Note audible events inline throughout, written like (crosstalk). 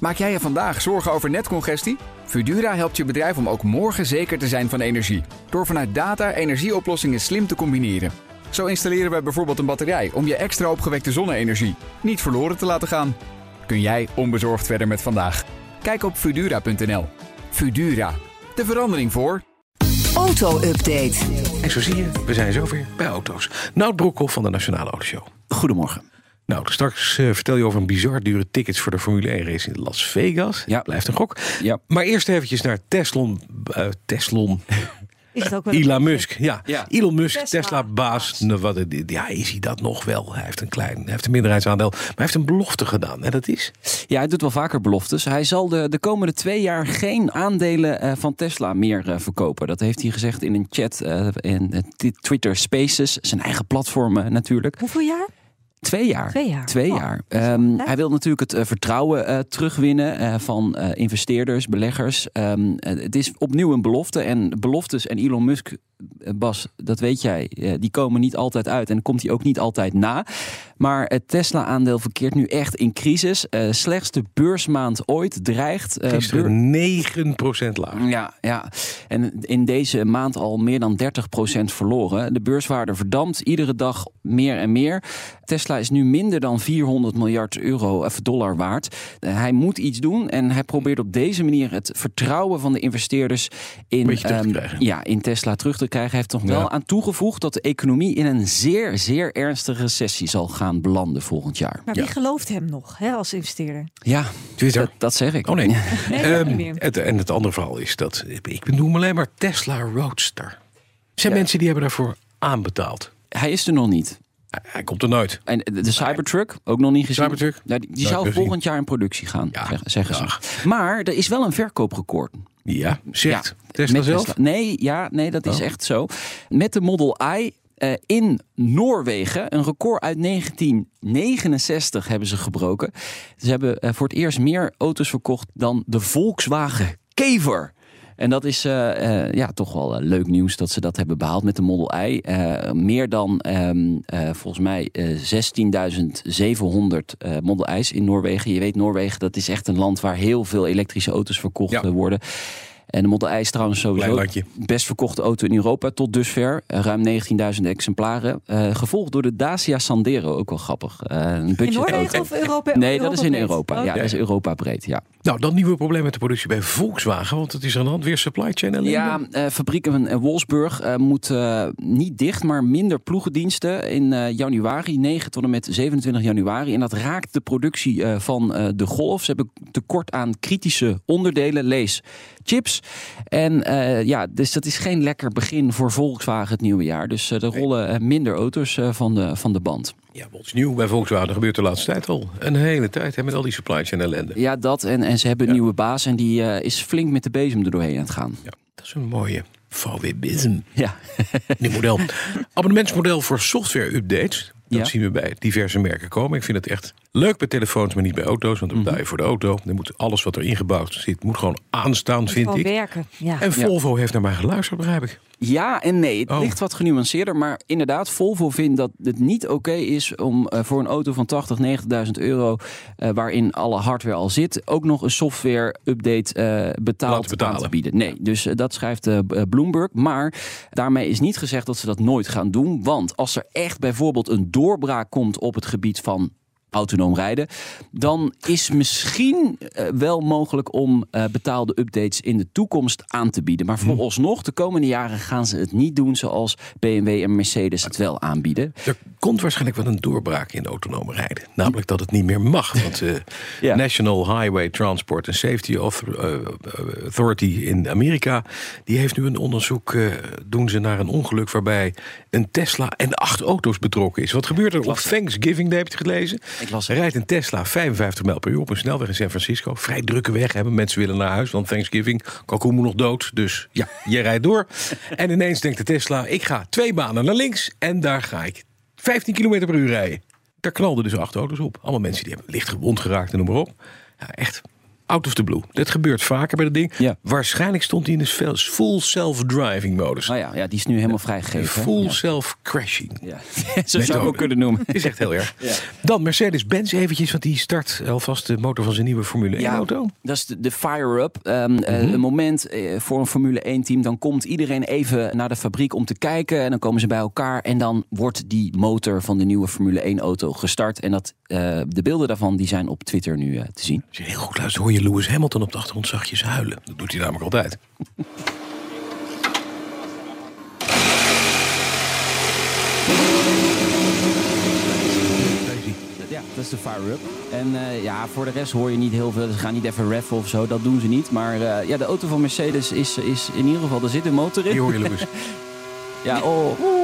Maak jij je vandaag zorgen over netcongestie? Fudura helpt je bedrijf om ook morgen zeker te zijn van energie. Door vanuit data energieoplossingen slim te combineren. Zo installeren we bijvoorbeeld een batterij om je extra opgewekte zonne-energie niet verloren te laten gaan. Kun jij onbezorgd verder met vandaag? Kijk op Fudura.nl. Fudura, de verandering voor. Auto-update. En zo zie je, we zijn zover bij auto's. Nout Broekhoff van de Nationale Autoshow. Goedemorgen. Nou, straks eh, vertel je over een bizar dure tickets voor de Formule 1 race in Las Vegas. Ja. Blijft een gok. Ja. Maar eerst eventjes naar Teslon. eh, Teslon. (laughs) Is het ook wel Elon Musk. Ja. Ja. Elon Musk, Tesla. Tesla-baas. Nou, wat, ja, is hij dat nog wel? Hij heeft een klein, hij heeft een minderheidsaandeel. Maar hij heeft een belofte gedaan. En dat is? Ja, hij doet wel vaker beloftes. Hij zal de, de komende twee jaar geen aandelen eh, van Tesla meer eh, verkopen. Dat heeft hij gezegd in een chat eh, in eh, Twitter Spaces. Zijn eigen platform eh, natuurlijk. Hoeveel jaar? Twee jaar. Twee jaar. Twee Oh, jaar. Ehm, hij wil natuurlijk het eh, vertrouwen eh, terugwinnen eh, van eh, investeerders, beleggers. Ehm, eh, het is opnieuw een belofte. En beloftes en Elon Musk, Bas, dat weet jij, die komen niet altijd uit. En komt hij ook niet altijd na. Maar het Tesla-aandeel verkeert nu echt in crisis. Eh, slechtste beursmaand ooit dreigt. eh, beur- Gisteren 9% lager. ja, ja, en in deze maand al meer dan 30% verloren. De beurswaarde verdampt iedere dag meer en meer. Tesla is nu minder dan 400 miljard euro of dollar waard. Eh, hij moet iets doen en hij probeert op deze manier het vertrouwen van de investeerders in, Beetje terug te ehm, krijgen. ja, in Tesla terug te krijgen. Hij heeft toch Ja. wel aan toegevoegd dat de economie in een zeer, zeer ernstige recessie zal gaan belanden volgend jaar. Maar wie gelooft hem nog hè, als investeerder? Ja, Twitter. dat, dat zeg ik. Oh nee. (laughs) Ehm, het, en het andere verhaal is dat, ik benoem alleen maar Tesla Roadster. Er zijn Ja. mensen die hebben daarvoor aanbetaald. Hij is er nog niet. Hij- komt er nooit. En de Cybertruck, ook nog niet gezien. Cybertruck? Die die Nou, zou gezien. volgend jaar in productie gaan, Ja, zeg- zeggen ze. Maar er is wel een verkooprecord. Ja, zegt Ja, Tesla zelf. Nee, ja, nee, dat is Oh. echt zo. Met de Model I eh, in Noorwegen, een record uit 1969 hebben ze gebroken. Ze hebben eh, voor het eerst meer auto's verkocht dan de Volkswagen Kever. En dat is eh, eh, ja, toch wel eh, leuk nieuws dat ze dat hebben behaald met de Model I. Meer dan ehm, eh, volgens mij eh 16.700 eh, Model I's in Noorwegen. Je weet, Noorwegen dat is echt een land waar heel veel elektrische auto's verkocht Ja. worden. En de Model I is trouwens sowieso best verkochte auto in Europa tot dusver. Eh, ruim 19.000 exemplaren. Eh, gevolgd door de Dacia Sandero, ook wel grappig. Eh, een In budgetauto. Noorwegen of Europa? Nee, dat is in breed? Europa. Ja, dat is Europa breed. Ja, Nou, dan nieuwe probleem met de productie bij Volkswagen. Want het is aan de hand weer supply chain ellende. ja eh, fabriek in Wolfsburg eh, moet niet dicht, maar minder ploegendiensten in eh, januari, 9 tot en met 27 januari. En dat raakt de productie eh, van eh, de Golf. Ze hebben tekort aan kritische onderdelen, lees chips. En eh, ja, dus dat is geen lekker begin voor Volkswagen het nieuwe jaar. Dus eh, er rollen eh, minder auto's van, de, van de band. Ja, wat is nieuw bij Volkswagen? Dat gebeurt de laatste tijd al. Een hele tijd hè, met al die supply chain ellende. Ja, dat. En, en ze hebben een nieuwe baas en die is flink met de bezem er doorheen aan het gaan. Ja, dat is een mooie VW Bism. Ja. (laughs) Nieuw model. Abonnementsmodel voor software-updates. Dat Ja. zien we bij diverse merken komen. Ik vind het echt leuk bij telefoons, maar niet bij auto's. Want dan betaal je voor de auto. Dan moet alles wat er ingebouwd zit, moet gewoon aanstaan, vind Gewoon ik. werken. Ja. En Volvo heeft naar mij geluisterd, begrijp ik. Ja en nee. Het Oh. ligt wat genuanceerder. Maar inderdaad, Volvo vindt dat het niet oké is om eh, voor een auto van 80, 90.000 euro, eh, waarin alle hardware al zit, ook nog een software-update eh betaald aan te bieden. Nee, dus dat schrijft Bloomberg. Maar daarmee is niet gezegd dat ze dat nooit gaan doen. Want als er echt bijvoorbeeld een doorbraak komt op het gebied van autonoom rijden, dan is misschien eh, wel mogelijk om eh, betaalde updates in de toekomst aan te bieden. Maar vooralsnog, de komende jaren gaan ze het niet doen zoals BMW en Mercedes het wel aanbieden. Er komt waarschijnlijk wel een doorbraak in autonome rijden. Namelijk dat het niet meer mag. (laughs) Want eh, Ja. National Highway Transport and Safety Author- eh, Authority in Amerika... die heeft nu een onderzoek, eh, doen ze naar een ongeluk... waarbij een Tesla en acht auto's betrokken is. Wat gebeurt er op Thanksgiving Day, heb je het gelezen? Ik las rijdt een Tesla 55 mijl per uur op een snelweg in San Francisco. Vrij drukke weg hebben. Mensen willen naar huis, want Thanksgiving, kalkoen moet nog dood. Dus ja, je rijdt door. En ineens denkt de Tesla, ik ga twee banen naar links... en daar ga ik 15 kilometer per uur rijden. Daar knalden dus acht op. Allemaal mensen die hebben licht gewond geraakt en noem maar op. Ja, echt out of the blue. Dat gebeurt vaker bij dat ding. Ja. Waarschijnlijk stond hij in de full self-driving modus. Nou ja, ja, die is nu helemaal vrijgegeven. Full Ja. self-crashing. Ja. (laughs) Zo zou je ook kunnen noemen. (laughs) Is echt heel erg. Dan Mercedes-Benz eventjes, want die start alvast de motor van zijn nieuwe Formule 1 Ja, auto. dat is de, de fire-up. Ehm, eh, Mhm. Een moment eh, voor een Formule 1-team. Dan komt iedereen even naar de fabriek om te kijken. En dan komen ze bij elkaar. En dan wordt die motor van de nieuwe Formule 1-auto gestart. En dat, eh, de beelden daarvan die zijn op Twitter nu te zien. Als je heel goed luistert, hoor je Lewis Hamilton op de achtergrond zachtjes huilen. Dat doet hij namelijk altijd. Ja, dat is de fire-up. En eh, ja, voor de rest hoor je niet heel veel. Ze gaan niet even reffen of zo. Dat doen ze niet. Maar eh, ja, de auto van Mercedes is, is in ieder geval... Er zit een motor in. Hier hoor je Lewis. (laughs) Ja, oh.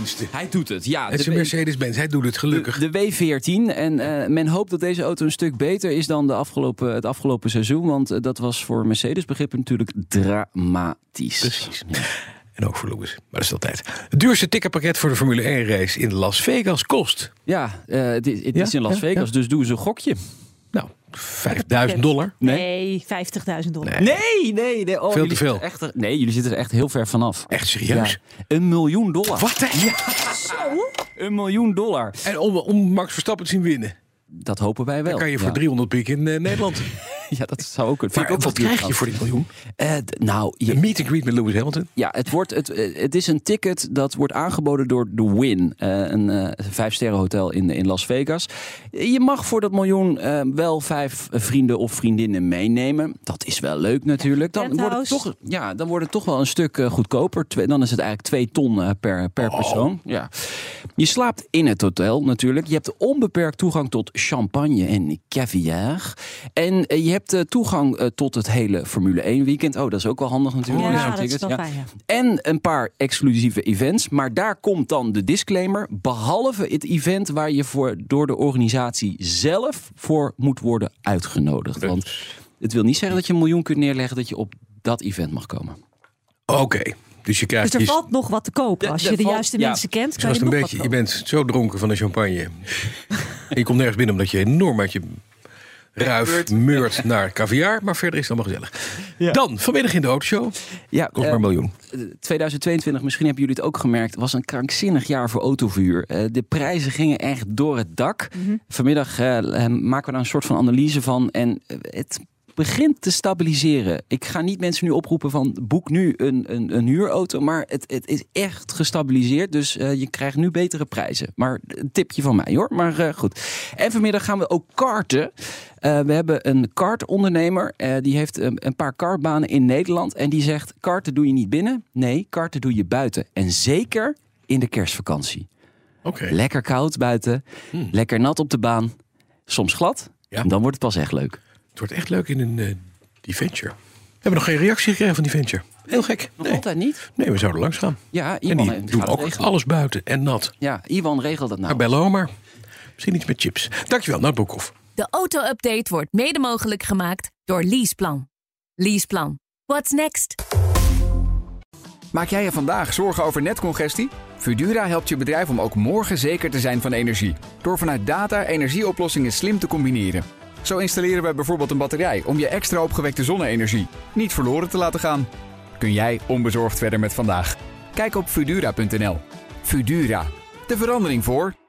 Hij doet het tenminste. Hij doet het, ja. Het is een Mercedes-Benz, hij doet het gelukkig. De, de W14. En eh, men hoopt dat deze auto een stuk beter is dan de afgelopen, het afgelopen seizoen. Want eh, dat was voor Mercedes begrip natuurlijk dramatisch. Precies. En ook voor Lewis. Maar dat is altijd. Het duurste ticketpakket voor de Formule 1 race in Las Vegas kost. Ja, eh, het, is, het Ja, is in Las Vegas, ja. dus doe eens een gokje. Nou, 5000 dollar. Nee, 50.000 dollar. Nee, nee. nee. Oh, Veel jullie te veel. zitten Echt, er- nee, jullie zitten er echt heel ver vanaf. Echt serieus? Ja, een miljoen dollar. Wat? hè? Een miljoen dollar. En om, om Max Verstappen te zien winnen, Dat hopen wij wel. dan kan je voor ja. 300 piek in eh, Nederland. (laughs) (laughs) Ja, dat zou ook kunnen. Vind Maar ik ook wat krijg je voor die miljoen? Eh, d- nou, je, Een meet and greet met Lewis Hamilton. Ja, het, wordt, het, eh, het is een ticket dat wordt aangeboden door The Win. eh, een eh vijfsterren hotel in, in Las Vegas. Je mag voor dat miljoen wel vijf vrienden of vriendinnen meenemen. Dat is wel leuk natuurlijk. Dan wordt, het toch, ja, dan wordt het toch wel een stuk goedkoper. Twee- dan is het eigenlijk twee ton per, per persoon. Ja. Je slaapt in het hotel natuurlijk. Je hebt onbeperkt toegang tot champagne en caviar. En je hebt eh, toegang eh, tot het hele Formule 1 weekend. Oh, dat is ook wel handig natuurlijk. Ja, dat is wel Ja. fijn, ja. En een paar exclusieve events. Maar daar komt dan de disclaimer. Behalve het event waar je voor, door de organisatie zelf voor moet worden uitgenodigd. Want het wil niet zeggen dat je een miljoen kunt neerleggen dat je op dat event mag komen. Oké, dus je krijgt... Dus er je- valt nog wat te kopen. Als je de juiste mensen kent, kan Zoals je nog een beetje, wat je bent zo dronken van de champagne. en (laughs) je komt nergens binnen omdat je enorm uit je ruif meurt naar caviar. Maar verder is het allemaal gezellig. Dan, vanmiddag in de autoshow. Ja, Kost eh, maar een miljoen. 2022, misschien hebben jullie het ook gemerkt, was een krankzinnig jaar voor autovuur. Eh, de prijzen gingen echt door het dak. Vanmiddag eh, eh, maken we daar een soort van analyse van. En eh, het begint te stabiliseren. Ik ga niet mensen nu oproepen van boek nu een, een, een huurauto. Maar het, het is echt gestabiliseerd. Dus eh, je krijgt nu betere prijzen. Maar een tipje van mij hoor. Maar eh, goed. En vanmiddag gaan we ook karten. Eh, we hebben een kartondernemer. eh die heeft een, een paar kartbanen in Nederland. En die zegt: karten doe je niet binnen. Nee, karten doe je buiten. En zeker in de kerstvakantie. Oké. Lekker koud buiten. Lekker nat op de baan. Soms glad. Ja. En dan wordt het pas echt leuk. Het wordt echt leuk in een eh die venture. We hebben nog geen reactie gekregen van die venture. Heel gek. Nog Nee, altijd niet. nee we zouden langs gaan. Ja, En Iwan, die eh, doen ook regelen. alles buiten en nat. Ja, Iwan regelt dat nou. Maar bellen maar. Misschien iets met chips. Dankjewel, Nout Broekhoff. De auto-update wordt mede mogelijk gemaakt door Leaseplan. Leaseplan. What's next? Maak jij je vandaag zorgen over netcongestie? Fudura helpt je bedrijf om ook morgen zeker te zijn van energie. Door vanuit data energieoplossingen slim te combineren. Zo installeren we bijvoorbeeld een batterij om je extra opgewekte zonne-energie niet verloren te laten gaan. Kun jij onbezorgd verder met vandaag? Kijk op Fudura.nl. Fudura, de verandering voor.